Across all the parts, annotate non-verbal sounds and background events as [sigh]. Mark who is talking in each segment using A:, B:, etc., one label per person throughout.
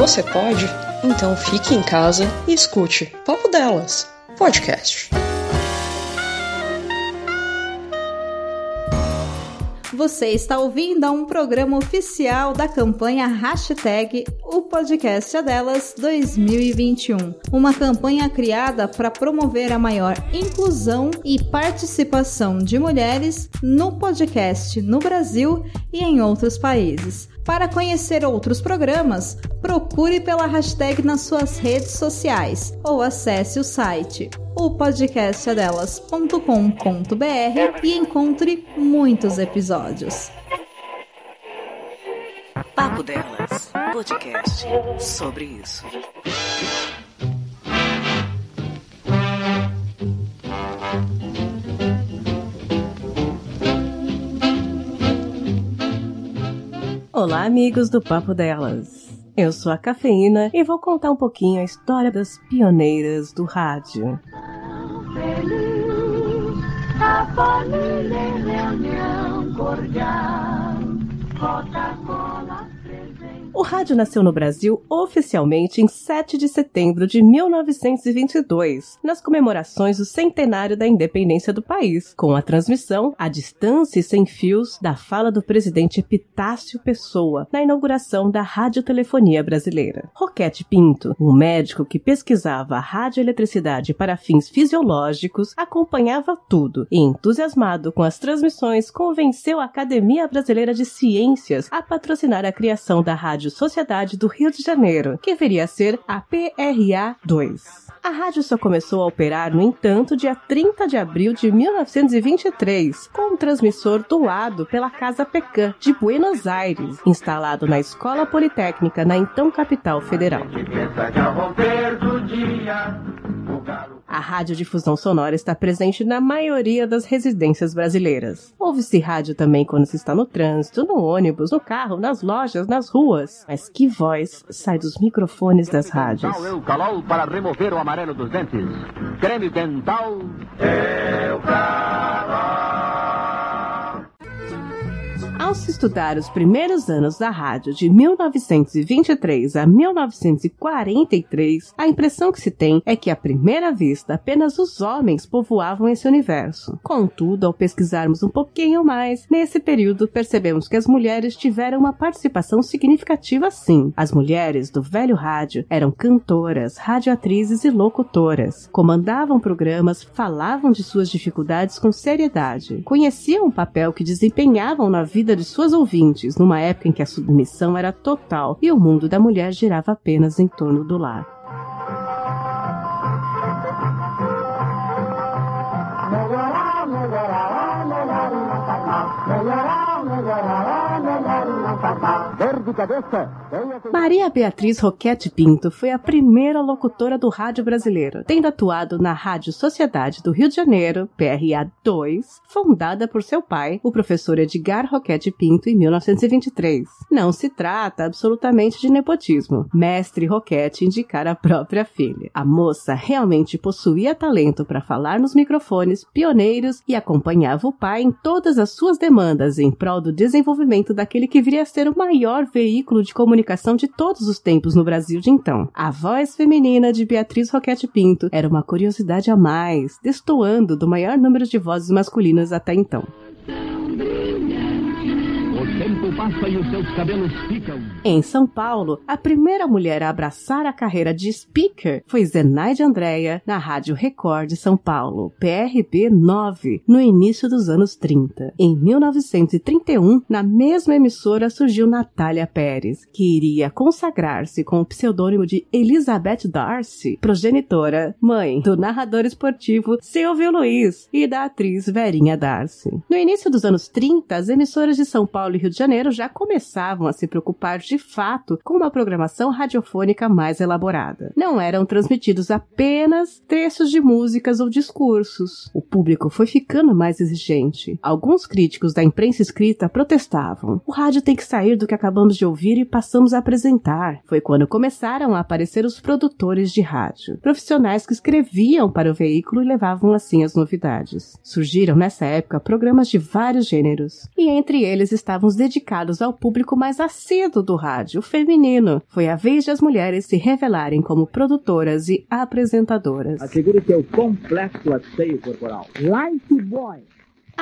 A: Você pode? Então fique em casa e escute Papo Delas, podcast.
B: Você está ouvindo a um programa oficial da campanha Hashtag O Podcast é Delas 2021. Uma campanha criada para promover a maior inclusão e participação de mulheres no podcast no Brasil e em outros países. Para conhecer outros programas, procure pela hashtag nas suas redes sociais ou acesse o site opodcastadelas.com.br e encontre muitos episódios.
C: Papo Delas, podcast sobre isso.
D: Olá, amigos do Papo Delas. Eu sou a Cafeína e vou contar um pouquinho a história das pioneiras do rádio. a família reunião cordial, O rádio nasceu no Brasil oficialmente em 7 de setembro de 1922, nas comemorações do centenário da independência do país, com a transmissão à distância e sem fios da fala do presidente Epitácio Pessoa na inauguração da radiotelefonia brasileira. Roquete Pinto, um médico que pesquisava a radioeletricidade para fins fisiológicos, acompanhava tudo e, entusiasmado com as transmissões, convenceu a Academia Brasileira de Ciências a patrocinar a criação da rádio Sociedade do Rio de Janeiro, que viria a ser a PRA 2. A rádio só começou a operar, no entanto, dia 30 de abril de 1923, com um transmissor doado pela Casa Pecan de Buenos Aires, instalado na Escola Politécnica na então capital federal. A radiodifusão sonora está presente na maioria das residências brasileiras. Ouve-se rádio também quando se está no trânsito, no ônibus, no carro, nas lojas, nas ruas. Mas que voz sai dos microfones das rádios? Eucalol para remover o amarelo dos dentes. Creme dental Ao se estudar os primeiros anos da rádio de 1923 a 1943, a impressão que se tem é que à primeira vista apenas os homens povoavam esse universo. Contudo, ao pesquisarmos um pouquinho mais, nesse período percebemos que as mulheres tiveram uma participação significativa sim. As mulheres do velho rádio eram cantoras, radioatrizes e locutoras. Comandavam programas, falavam de suas dificuldades com seriedade, conheciam o papel que desempenhavam na vida de suas ouvintes numa época em que a submissão era total e o mundo da mulher girava apenas em torno do lar. Melhorar, melhorar, melhorar, melhorar, melhorar, melhorar, Dor de cabeça? Maria Beatriz Roquete Pinto foi a primeira locutora do rádio brasileiro, tendo atuado na Rádio Sociedade do Rio de Janeiro, PRA 2, fundada por seu pai, o professor Edgar Roquete Pinto, em 1923. Não se trata absolutamente de nepotismo. Mestre Roquete indicar a própria filha. A moça realmente possuía talento para falar nos microfones pioneiros e acompanhava o pai em todas as suas demandas em prol do desenvolvimento daquele que viria a ser o maior veículo de comunicação de todos os tempos no Brasil de então. A voz feminina de Beatriz Roquete Pinto era uma curiosidade a mais, destoando do maior número de vozes masculinas até então tempo passa e os seus cabelos ficam. Em São Paulo, a primeira mulher a abraçar a carreira de speaker foi Zenaide Andréia na Rádio Record de São Paulo, PRB 9, no início dos anos 30. Em 1931, na mesma emissora surgiu Natália Pérez, que iria consagrar-se com o pseudônimo de Elizabeth Darcy, progenitora, mãe do narrador esportivo Silvio Luiz e da atriz Verinha Darcy. No início dos anos 30, as emissoras de São Paulo e Rio de Janeiro já começavam a se preocupar de fato com uma programação radiofônica mais elaborada. Não eram transmitidos apenas trechos de músicas ou discursos. O público foi ficando mais exigente. Alguns críticos da imprensa escrita protestavam. O rádio tem que sair do que acabamos de ouvir e passamos a apresentar. Foi quando começaram a aparecer os produtores de rádio, profissionais que escreviam para o veículo e levavam assim as novidades. Surgiram nessa época programas de vários gêneros, e entre eles estavam os dedicados ao público mais assíduo do rádio, feminino. Foi a vez de as mulheres se revelarem como produtoras e apresentadoras.
E: Assegure seu complexo asseio corporal. Life Boy.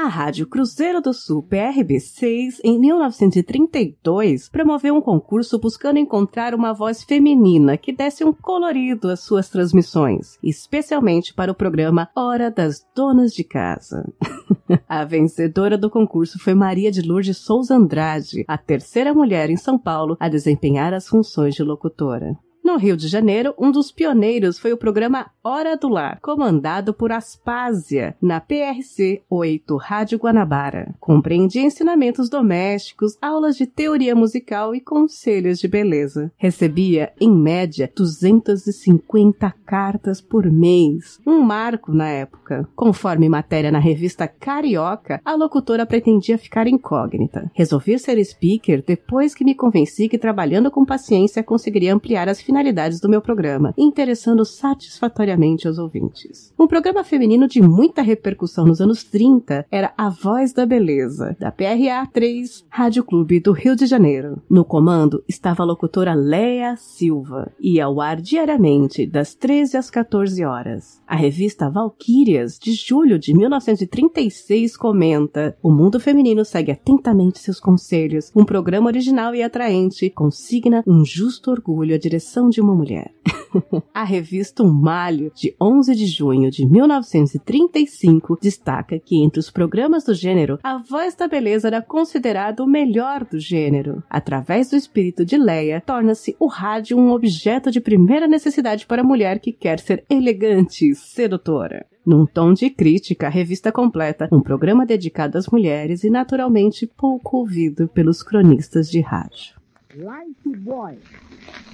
D: A Rádio Cruzeiro do Sul PRB6, em 1932, promoveu um concurso buscando encontrar uma voz feminina que desse um colorido às suas transmissões, especialmente para o programa Hora das Donas de Casa. [laughs] a vencedora do concurso foi Maria de Lourdes Souza Andrade, a terceira mulher em São Paulo a desempenhar as funções de locutora. No Rio de Janeiro, um dos pioneiros foi o programa Hora do Lar, comandado por Aspásia, na PRC 8 Rádio Guanabara. Compreendia ensinamentos domésticos, aulas de teoria musical e conselhos de beleza. Recebia, em média, 250 cartas por mês, um marco na época. Conforme matéria na revista Carioca, a locutora pretendia ficar incógnita. Resolvi ser speaker depois que me convenci que trabalhando com paciência conseguiria ampliar as finalidades finalidades do meu programa, interessando satisfatoriamente aos ouvintes. Um programa feminino de muita repercussão nos anos 30 era A Voz da Beleza, da PRA 3, Rádio Clube do Rio de Janeiro. No comando estava a locutora Leia Silva, e ao ar diariamente, das 13 às 14 horas. A revista Valquírias, de julho de 1936, comenta: O mundo feminino segue atentamente seus conselhos. Um programa original e atraente consigna um justo orgulho à direção de uma mulher. [laughs] a revista Um Malho, de 11 de junho de 1935, destaca que entre os programas do gênero, a voz da beleza era considerado o melhor do gênero. Através do espírito de Leia, torna-se o rádio um objeto de primeira necessidade para a mulher que quer ser elegante e sedutora. Num tom de crítica, a revista completa um programa dedicado às mulheres e naturalmente pouco ouvido pelos cronistas de rádio.
E: Life Boy.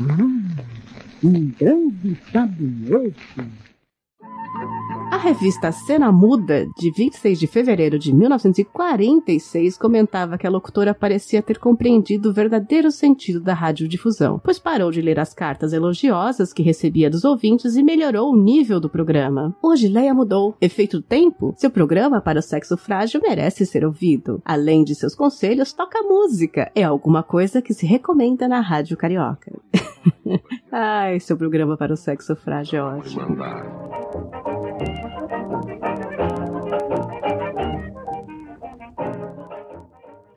E: Hum, um grande sabonete.
D: A revista Cena Muda, de 26 de fevereiro de 1946, comentava que a locutora parecia ter compreendido o verdadeiro sentido da radiodifusão, pois parou de ler as cartas elogiosas que recebia dos ouvintes e melhorou o nível do programa. Hoje Leia mudou. Efeito tempo? Seu programa para o sexo frágil merece ser ouvido. Além de seus conselhos, toca música. É alguma coisa que se recomenda na Rádio Carioca. [laughs] Ai, seu programa para o sexo frágil é ótimo.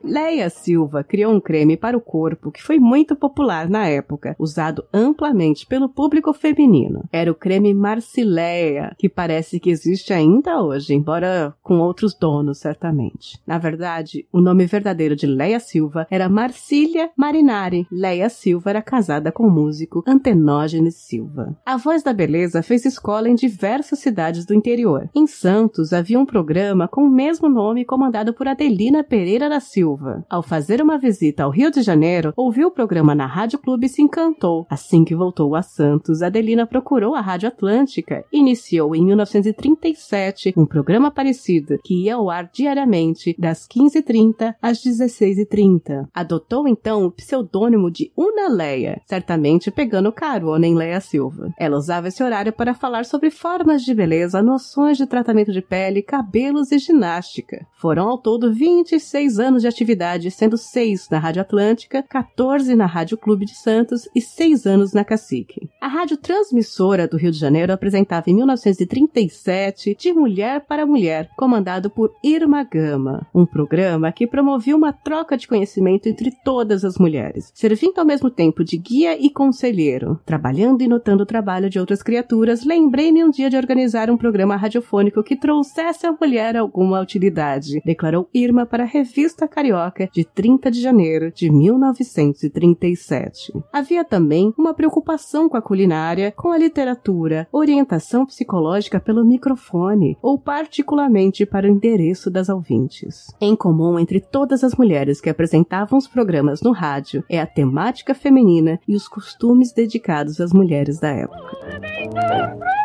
D: Leia Silva criou um creme para o corpo que foi muito popular na época, usado amplamente pelo público feminino. Era o creme Marcileia, que parece que existe ainda hoje, embora com outros donos, certamente. Na verdade, o nome verdadeiro de Leia Silva era Marcília Marinari. Leia Silva era casada com o músico Antenógenes Silva. A Voz da Beleza fez escola em diversas cidades do interior. Em Santos havia um programa com o mesmo nome comandado por Adelina Pereira da Silva Silva. Ao fazer uma visita ao Rio de Janeiro, ouviu o programa na Rádio Clube e se encantou. Assim que voltou a Santos, Adelina procurou a Rádio Atlântica e iniciou em 1937 um programa parecido que ia ao ar diariamente das 15h30 às 16h30. Adotou então o pseudônimo de Una Leia, certamente pegando carona em Leia Silva. Ela usava esse horário para falar sobre formas de beleza, noções de tratamento de pele, cabelos e ginástica. Foram ao todo 26 anos de atividade atividade, sendo seis na Rádio Atlântica, 14 na Rádio Clube de Santos e seis anos na Cacique. A rádio transmissora do Rio de Janeiro apresentava em 1937 De Mulher para Mulher, comandado por Irma Gama, um programa que promovia uma troca de conhecimento entre todas as mulheres, servindo ao mesmo tempo de guia e conselheiro. Trabalhando e notando o trabalho de outras criaturas, lembrei-me um dia de organizar um programa radiofônico que trouxesse à mulher alguma utilidade, declarou Irma para a revista Carioca De 30 de janeiro de 1937. Havia também uma preocupação com a culinária, com a literatura, orientação psicológica pelo microfone ou particularmente para o endereço das ouvintes. Em comum entre todas as mulheres que apresentavam os programas no rádio é a temática feminina e os costumes dedicados às mulheres da época.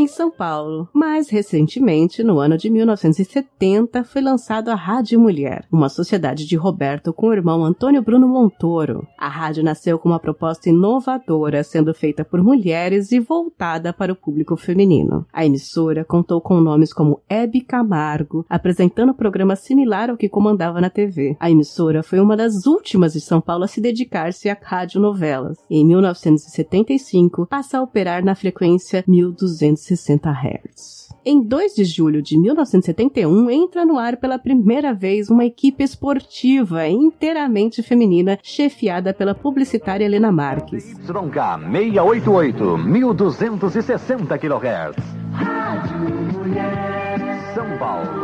D: Em São Paulo. Mais recentemente, no ano de 1970, foi lançado a Rádio Mulher, uma sociedade de Roberto com o irmão Antônio Bruno Montoro. A rádio nasceu com uma proposta inovadora, sendo feita por mulheres e voltada para o público feminino. A emissora contou com nomes como Hebe Camargo, apresentando um programa similar ao que comandava na TV. A emissora foi uma das últimas de São Paulo a se dedicar-se a radionovelas. Em 1975, passa a operar na frequência 1260 Hz. Em 2 de julho de 1971, entra no ar pela primeira vez uma equipe esportiva inteiramente feminina, chefiada pela publicitária Helena Marques.
F: YK 688, 1260 kHz. Rádio Mulher. São Paulo.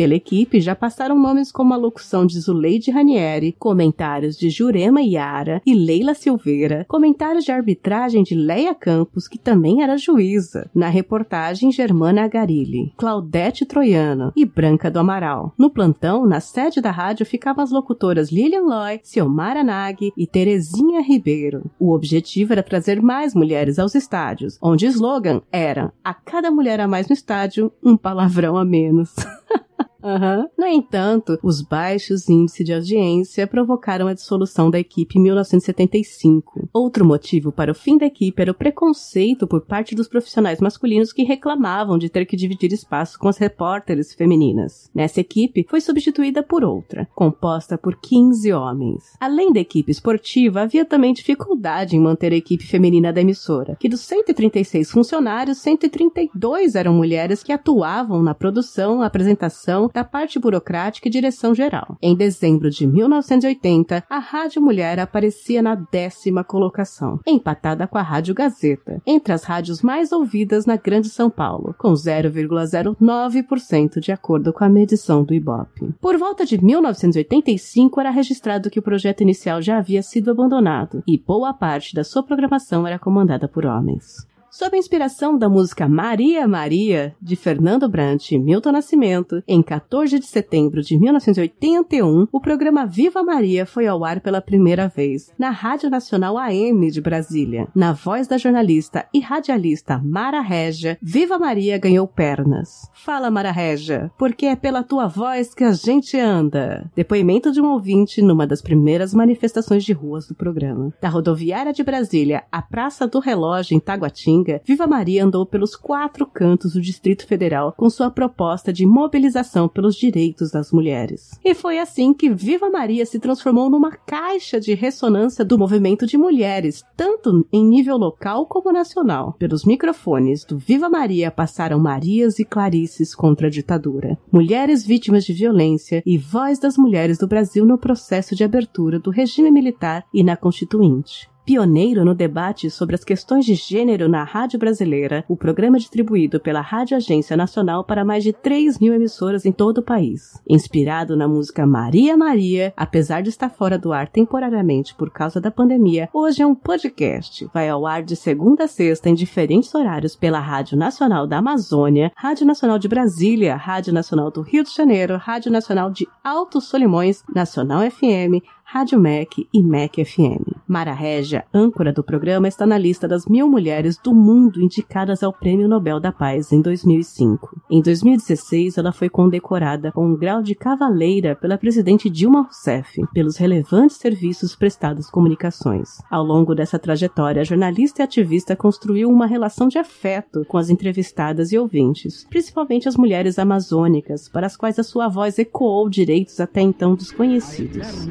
D: Pela equipe já passaram nomes como a locução de Zuleide Ranieri, comentários de Jurema Yara e Leila Silveira, comentários de arbitragem de Leia Campos, que também era juíza, na reportagem Germana Agarilli, Claudete Troiano e Branca do Amaral. No plantão, na sede da rádio, ficavam as locutoras Lilian Loy, Ciomara Nag e Terezinha Ribeiro. O objetivo era trazer mais mulheres aos estádios, onde o slogan era a cada mulher a mais no estádio, um palavrão a menos. [laughs] Uhum. No entanto, os baixos índices de audiência provocaram a dissolução da equipe em 1975. Outro motivo para o fim da equipe era o preconceito por parte dos profissionais masculinos que reclamavam de ter que dividir espaço com as repórteres femininas. Nessa equipe, foi substituída por outra, composta por 15 homens. Além da equipe esportiva, havia também dificuldade em manter a equipe feminina da emissora, que dos 136 funcionários, 132 eram mulheres que atuavam na produção, apresentação, da parte burocrática e direção geral. Em dezembro de 1980, a Rádio Mulher aparecia na décima colocação, empatada com a Rádio Gazeta, entre as rádios mais ouvidas na Grande São Paulo, com 0,09% de acordo com a medição do Ibope. Por volta de 1985 era registrado que o projeto inicial já havia sido abandonado e boa parte da sua programação era comandada por homens. Sob a inspiração da música Maria Maria, de Fernando Brant e Milton Nascimento, em 14 de setembro de 1981, o programa Viva Maria foi ao ar pela primeira vez, na Rádio Nacional AM de Brasília. Na voz da jornalista e radialista Mara Regia, Viva Maria ganhou pernas. Fala, Mara Regia, porque é pela tua voz que a gente anda. Depoimento de um ouvinte numa das primeiras manifestações de ruas do programa. Da rodoviária de Brasília à Praça do Relógio, em Taguatinga, Viva Maria andou pelos quatro cantos do Distrito Federal com sua proposta de mobilização pelos direitos das mulheres. E foi assim que Viva Maria se transformou numa caixa de ressonância do movimento de mulheres, tanto em nível local como nacional. Pelos microfones do Viva Maria passaram Marias e Clarices contra a ditadura, mulheres vítimas de violência e voz das mulheres do Brasil no processo de abertura do regime militar e na Constituinte. Pioneiro no debate sobre as questões de gênero na rádio brasileira, o programa distribuído pela Rádio Agência Nacional para mais de 3 mil emissoras em todo o país. Inspirado na música Maria Maria, apesar de estar fora do ar temporariamente por causa da pandemia, hoje é um podcast. Vai ao ar de segunda a sexta em diferentes horários pela Rádio Nacional da Amazônia, Rádio Nacional de Brasília, Rádio Nacional do Rio de Janeiro, Rádio Nacional de Altos Solimões, Nacional FM, Rádio MEC e MEC FM. Mara Regia, âncora do programa, está na lista das mil mulheres do mundo indicadas ao Prêmio Nobel da Paz em 2005. Em 2016, ela foi condecorada com um grau de cavaleira pela presidente Dilma Rousseff pelos relevantes serviços prestados às comunicações. Ao longo dessa trajetória, a jornalista e ativista construiu uma relação de afeto com as entrevistadas e ouvintes, principalmente as mulheres amazônicas, para as quais a sua voz ecoou direitos até então desconhecidos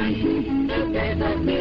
D: dos seus cabelos.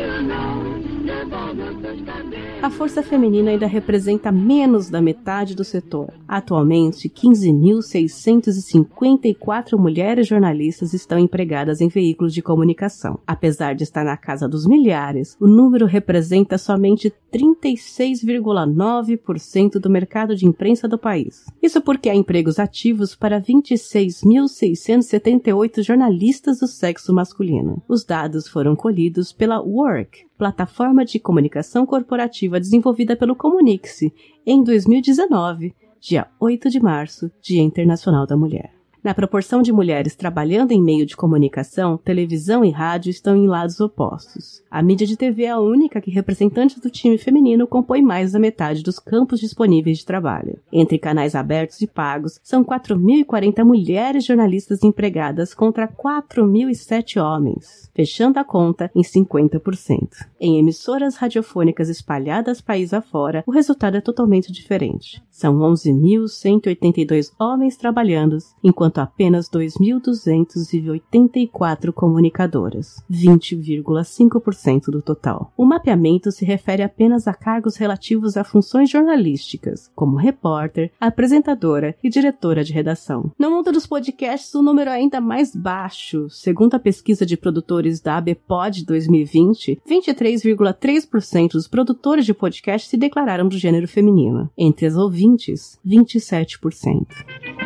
D: A força feminina ainda representa menos da metade do setor. Atualmente, 15.654 mulheres jornalistas estão empregadas em veículos de comunicação. Apesar de estar na casa dos milhares, o número representa somente 36,9% do mercado de imprensa do país. Isso porque há empregos ativos para 26.678 jornalistas do sexo masculino. Os dados foram colhidos pela Work, plataforma de comunicação corporativa desenvolvida pelo Comunique-se em 2019, dia 8 de março, Dia Internacional da Mulher. Na proporção de mulheres trabalhando em meio de comunicação, televisão e rádio estão em lados opostos. A mídia de TV é a única que representantes do time feminino compõe mais da metade dos campos disponíveis de trabalho. Entre canais abertos e pagos, são 4.040 mulheres jornalistas empregadas contra 4.007 homens, fechando a conta em 50%. Em emissoras radiofônicas espalhadas país afora, o resultado é totalmente diferente. São 11.182 homens trabalhando, enquanto apenas 2.284 comunicadoras, 20,5% do total. O mapeamento se refere apenas a cargos relativos a funções jornalísticas, como repórter, apresentadora e diretora de redação. No mundo dos podcasts, o número é ainda mais baixo. Segundo a pesquisa de produtores da ABPOD 2020, 23,3% dos produtores de podcast se declararam do gênero feminino. Entre as ouvintes, 27%.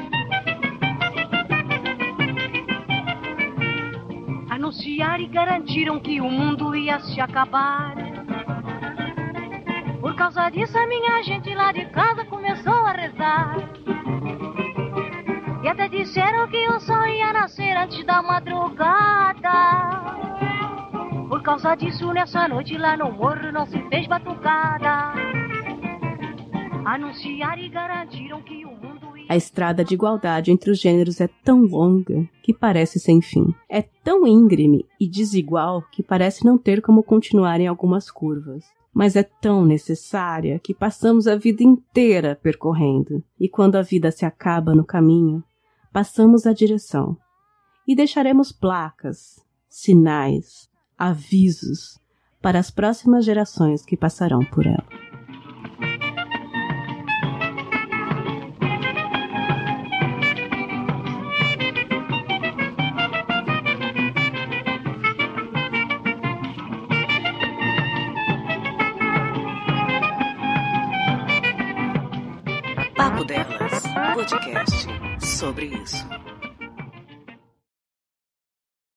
G: Anunciar e garantiram que o mundo ia se acabar. Por causa disso, a minha gente lá de casa começou a rezar. E até disseram que o sol ia nascer antes da madrugada. Por causa disso, nessa noite lá no morro não se fez batucada. Anunciar e garantiram que.
D: A estrada de igualdade entre os gêneros é tão longa que parece sem fim. É tão íngreme e desigual que parece não ter como continuar em algumas curvas mas é tão necessária que passamos a vida inteira percorrendo, e quando a vida se acaba no caminho, passamos a direção e deixaremos placas, sinais, avisos para as próximas gerações que passarão por ela.
C: sobre isso.